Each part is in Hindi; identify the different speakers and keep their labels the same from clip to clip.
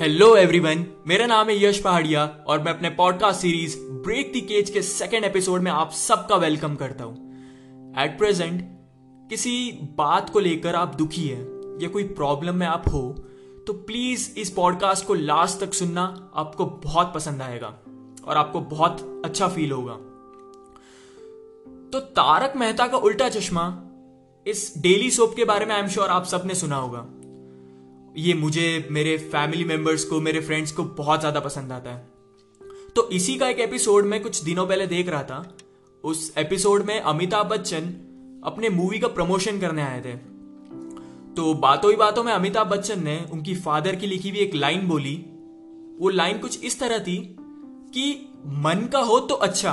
Speaker 1: हेलो एवरीवन मेरा नाम है यश पहाड़िया और मैं अपने podcast series break the cage के सेकेंड एपिसोड में आप सबका वेलकम करता हूँ। एट प्रेजेंट किसी बात को लेकर आप दुखी है या कोई प्रॉब्लम में आप हो तो प्लीज़ इस पॉडकास्ट को लास्ट तक सुनना आपको बहुत पसंद आएगा और आपको बहुत अच्छा फील होगा। तो तारक मेहता का उल्टा चश्मा इस डेली सोप के बारे में आई एम श्योर आप सबने सुना होगा। ये मुझे मेरे फैमिली मेंबर्स को, मेरे फ्रेंड्स को बहुत ज़्यादा पसंद आता है। तो इसी का एक एपिसोड मैं कुछ दिनों पहले देख रहा था। उस एपिसोड में अमिताभ बच्चन अपने मूवी का प्रमोशन करने आए थे। तो बातों ही बातों में अमिताभ बच्चन ने उनकी फादर की लिखी हुई एक लाइन बोली। वो लाइन कुछ इस तरह थी कि मन का हो तो अच्छा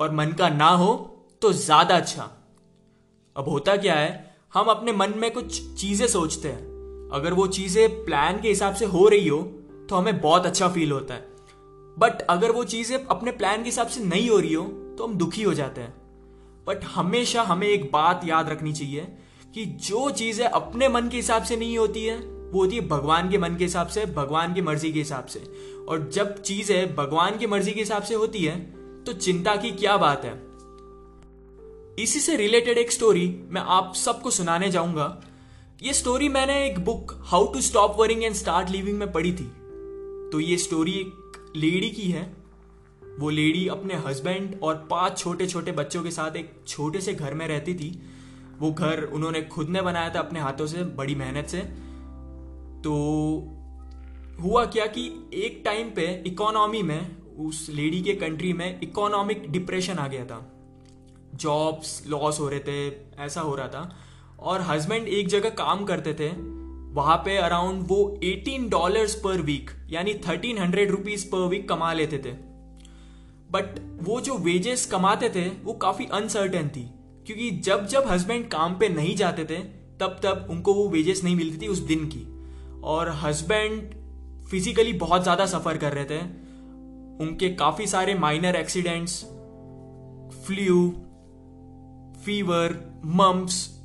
Speaker 1: और मन का ना हो तो ज़्यादा अच्छा। अब होता क्या है, हम अपने मन में कुछ चीज़ें सोचते हैं। अगर वो चीज़ें प्लान के हिसाब से हो रही हो तो हमें बहुत अच्छा फील होता है। बट अगर वो चीज़ें अपने प्लान के हिसाब से नहीं हो रही हो तो हम दुखी हो जाते हैं। बट हमेशा हमें एक बात याद रखनी चाहिए कि जो चीज़ें अपने मन के हिसाब से नहीं होती है, वो होती है भगवान के मन के हिसाब से, भगवान की मर्ज़ी के हिसाब से। और जब चीज़ें भगवान की मर्ज़ी के हिसाब से होती है तो चिंता की क्या बात है? इसी से रिलेटेड एक स्टोरी मैं आप सबको सुनाने जाऊँगा। ये स्टोरी मैंने एक book how to stop worrying and start living में पढ़ी थी। तो ये स्टोरी एक लेडी की है। वो लेडी अपने हस्बैंड और पाँच छोटे छोटे बच्चों के साथ एक छोटे से घर में रहती थी। वो घर उन्होंने खुद ने बनाया था अपने हाथों से, बड़ी मेहनत से। तो हुआ क्या कि एक टाइम पे इकोनॉमी में, उस लेडी के कंट्री में इकोनॉमिक डिप्रेशन आ गया था। जॉब्स लॉस हो रहे थे, ऐसा हो रहा था। और हस्बैंड एक जगह काम करते थे, वहाँ पे अराउंड वो 18 डॉलर्स पर वीक यानी 1300 रुपीज़ पर वीक कमा लेते थे। बट वो जो वेजेस कमाते थे, वो काफ़ी अनसर्टेन थी, क्योंकि जब जब हस्बैंड काम पे नहीं जाते थे, तब तब उनको वो वेजेस नहीं मिलती थी उस दिन की। और हस्बैंड फिजिकली बहुत ज़्यादा सफ़र कर रहे थे। उनके काफ़ी सारे minor accidents flu fever mumps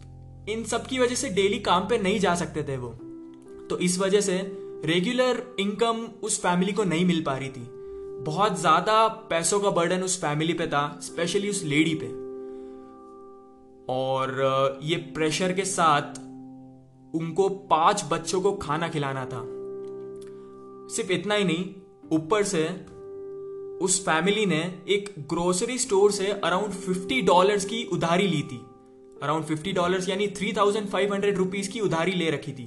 Speaker 1: इन सब की वजह से डेली काम पे नहीं जा सकते थे वो। तो इस वजह से रेगुलर इनकम उस फैमिली को नहीं मिल पा रही थी। बहुत ज़्यादा पैसों का बर्डन उस फैमिली पे था स्पेशली उस लेडी पे। और ये प्रेशर के साथ उनको पाँच बच्चों को खाना खिलाना था। सिर्फ़ इतना ही नहीं, ऊपर से उस फैमिली ने एक ग्रोसरी स्टोर से अराउंड फिफ्टी डॉलर्स की उधारी ली थी। अराउंड फिफ्टी डॉलर यानी three thousand five hundred rupees की उधारी ले रखी थी।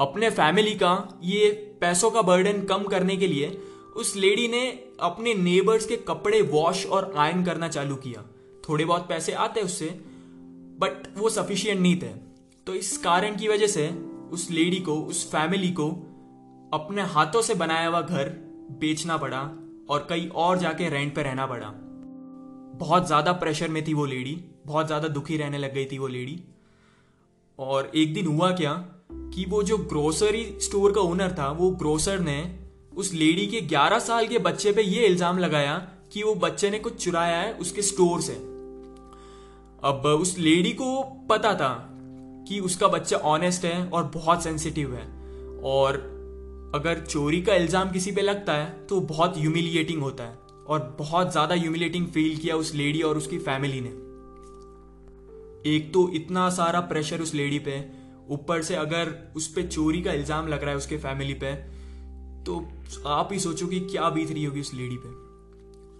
Speaker 1: अपने फैमिली का ये पैसों का बर्डन कम करने के लिए उस लेडी ने अपने नेबर्स के कपड़े वॉश और आयन करना चालू किया। थोड़े बहुत पैसे आते उससे बट वो सफिशियंट नहीं थे। तो इस कारण की वजह से उस लेडी को, उस फैमिली को अपने हाथों से बनाया हुआ घर बेचना पड़ा और कहीं और जाके रेंट पे रहना पड़ा। बहुत ज़्यादा प्रेशर में थी वो लेडी बहुत ज़्यादा दुखी रहने लग गई थी वो लेडी और एक दिन हुआ क्या कि वो जो ग्रोसरी स्टोर का ओनर था, वो ग्रोसर ने उस लेडी के 11 साल के बच्चे पे ये इल्ज़ाम लगाया कि वो बच्चे ने कुछ चुराया है उसके स्टोर से. अब उस लेडी को पता था कि उसका बच्चा ऑनेस्ट है और बहुत सेंसिटिव है. और अगर चोरी का इल्ज़ाम किसी पे लगता है तो बहुत ह्यूमिलिएटिंग होता है. और बहुत ज़्यादा ह्यूमिलेटिंग फील किया उस लेडी और उसकी फैमिली ने। एक तो इतना सारा प्रेशर उस लेडी पे, ऊपर से अगर उस पर चोरी का इल्ज़ाम लग रहा है उसके फैमिली पे तो आप ही सोचो कि क्या बीत रही होगी उस लेडी पे।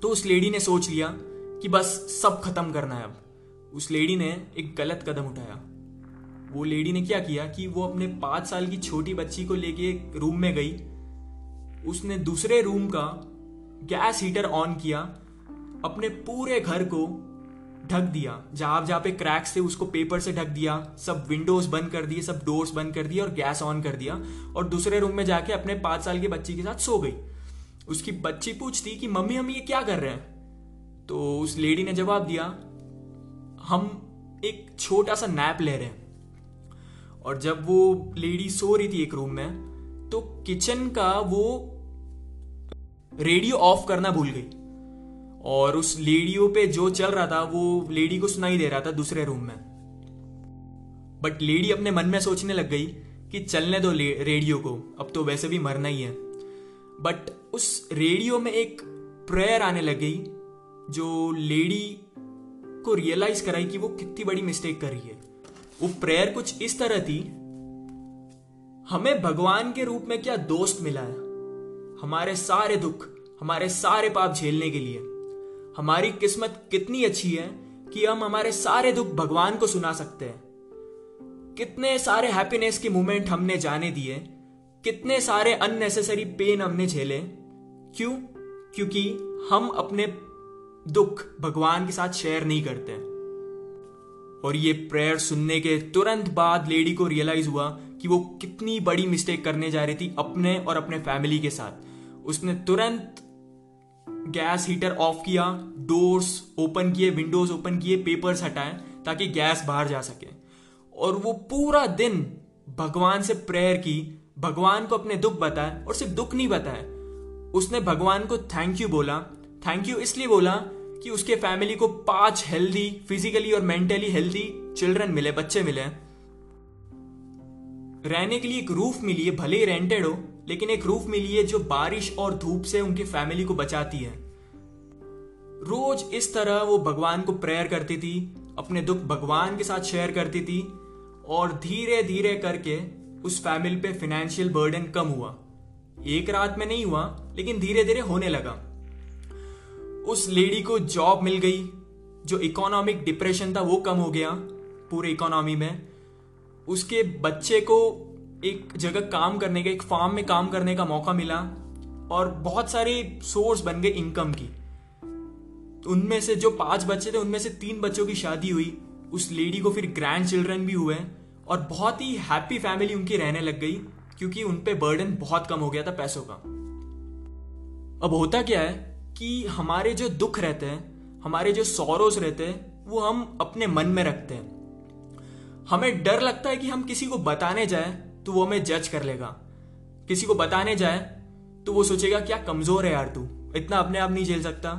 Speaker 1: तो उस लेडी ने सोच लिया कि बस सब खत्म करना है अब। उस लेडी ने एक गलत कदम उठाया। वो लेडी ने क्या किया कि वो अपने पाँच साल की छोटी बच्ची को लेके रूम में गई। उसने दूसरे रूम का गैस हीटर ऑन किया, अपने पूरे घर को ढक दिया। जहाँ जहाँ पे क्रैक्स थे, उसको पेपर से ढक दिया, सब विंडोज़ बंद कर दिए, सब डोर्स बंद कर दिए और गैस ऑन कर दिया। और दूसरे रूम में जाके अपने पाँच साल के बच्ची के साथ सो गई। उसकी बच्ची पूछती कि, मम्मी, हम ये क्या कर रहे हैं? तो उस लेडी ने जवाब दिया, हम एक छोटा सा नैप ले रहे हैं। और जब वो लेडी सो रही थी एक रूम में तो किचन का वो रेडियो ऑफ़ करना भूल गई। और उस लेडियो पे जो चल रहा था, वो लेडी को सुनाई दे रहा था दूसरे रूम में। बट लेडी अपने मन में सोचने लग गई कि चलने दो रेडियो को। अब तो वैसे भी मरना ही है। बट उस रेडियो में एक प्रेयर आने लग गई, जो लेडी को रियलाइज़ कराई कि वो कितनी बड़ी मिस्टेक कर रही है। वो प्रेयर कुछ इस तरह थी, हमें भगवान के रूप में क्या दोस्त मिला है? हमारे सारे दुख, हमारे सारे पाप झेलने के लिए। हमारी किस्मत कितनी अच्छी है कि हम हमारे सारे दुख भगवान को सुना सकते हैं। कितने सारे हैप्पीनेस के मोमेंट हमने जाने दिए, कितने सारे अननेसेसरी पेन हमने झेले। क्यों? क्योंकि हम अपने दुख भगवान के साथ शेयर नहीं करते। और ये प्रेयर सुनने के तुरंत बाद लेडी को रियलाइज़ हुआ कि वो कितनी बड़ी मिस्टेक करने जा रही थी अपने और अपने फैमिली के साथ। उसने तुरंत गैस हीटर ऑफ़ किया डोर्स ओपन किए विंडोज़ ओपन किए पेपर्स हटाए, ताकि गैस बाहर जा सके। और वो पूरा दिन भगवान से प्रेयर की, भगवान को अपने दुख बताए और सिर्फ़ दुख नहीं बताए। उसने भगवान को थैंक यू बोला। थैंक यू इसलिए बोला कि उसके फैमिली को पाँच हेल्दी फिजिकली और मेंटली हेल्दी चिल्ड्रन मिले, बच्चे मिले। रहने के लिए एक रूफ मिली है, भले ही रेंटेड हो, लेकिन एक रूफ मिली है जो बारिश और धूप से उनकी फैमिली को बचाती है। रोज इस तरह वो भगवान को प्रेयर करती थी, अपने दुख भगवान के साथ शेयर करती थी, और धीरे धीरे करके उस फैमिली पे फाइनेंशियल बर्डन कम हुआ। एक रात में नहीं हुआ, लेकिन धीरे धीरे होने लगा। उस लेडी को जॉब मिल गई, जो इकोनॉमिक डिप्रेशन था वो कम हो गया, पूरे इकोनॉमी में। उसके बच्चे को एक जगह काम करने का, एक फार्म में काम करने का मौका मिला और बहुत सारे सोर्स बन गए इनकम की। उनमें से जो पाँच बच्चे थे, उनमें से तीन बच्चों की शादी हुई। उस लेडी को फिर ग्रैंड चिल्ड्रन भी हुए और बहुत ही हैप्पी फैमिली उनकी रहने लग गई क्योंकि उन पे बर्डन बहुत कम हो गया था पैसों का। अब होता क्या है कि हमारे जो दुख रहते हैं, हमारे जो सौरोज रहते हैं, वो हम अपने मन में रखते हैं। हमें डर लगता है कि हम किसी को बताने जाए तो वो हमें जज कर लेगा। किसी को बताने जाए तो वो सोचेगा, क्या कमज़ोर है यार तू? इतना अपने आप नहीं झेल सकता।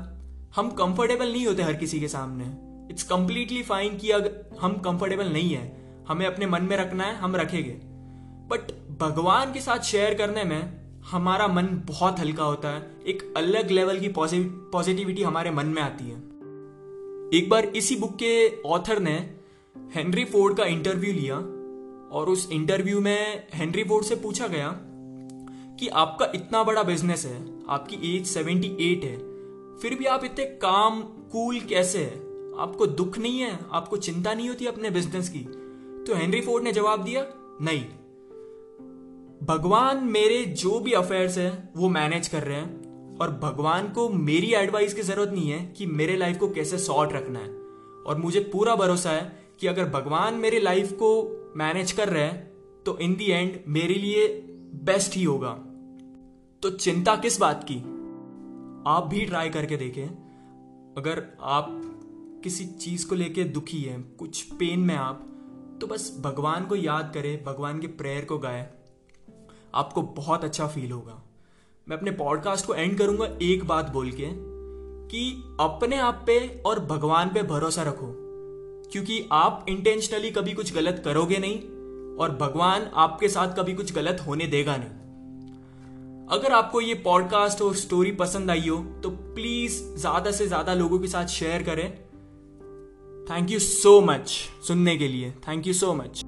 Speaker 1: हम कंफर्टेबल नहीं होते हर किसी के सामने। इट्स कंप्लीटली फाइन कि अगर हम कंफर्टेबल नहीं है। हमें अपने मन में रखना है, हम रखेंगे। बट भगवान के साथ शेयर करने में हमारा मन बहुत हल्का होता है। एक अलग लेवल की पॉजिटिविटी हमारे मन में आती है। एक बार इसी बुक के ऑथर ने हेनरी फोर्ड का इंटरव्यू लिया और उस इंटरव्यू में हेनरी फोर्ड से पूछा गया कि आपका इतना बड़ा बिज़नेस है, आपकी एज 78 है, फिर भी आप इतने काम, कूल कैसे है? आपको दुख नहीं है? आपको चिंता नहीं होती अपने बिज़नेस की? तो हेनरी फोर्ड ने जवाब दिया, नहीं। भगवान मेरे जो भी अफेयर्स है, वो मैनेज कर रहे हैं और भगवान को मेरी एडवाइस की ज़रूरत नहीं है कि मेरे लाइफ को कैसे सॉर्ट रखना है। और मुझे पूरा भरोसा है कि अगर भगवान मेरे लाइफ को मैनेज कर रहे हैं तो इन दी एंड मेरे लिए बेस्ट ही होगा। तो चिंता किस बात की? आप भी ट्राई करके देखें। अगर आप किसी चीज़ को लेके दुखी है, कुछ पेन में आप तो बस भगवान को याद करें, भगवान के प्रेयर को गाए। आपको बहुत अच्छा फील होगा। मैं अपने पॉडकास्ट को एंड करूँगा एक बात बोल के, कि अपने आप पे और भगवान पे भरोसा रखो। क्योंकि आप इंटेंशनली कभी कुछ गलत करोगे नहीं और भगवान आपके साथ कभी कुछ गलत होने देगा नहीं। अगर आपको ये पॉडकास्ट और स्टोरी पसंद आई हो तो प्लीज़ ज़्यादा से ज़्यादा लोगों के साथ शेयर करें। थैंक यू सो मच सुनने के लिए। Thank you so much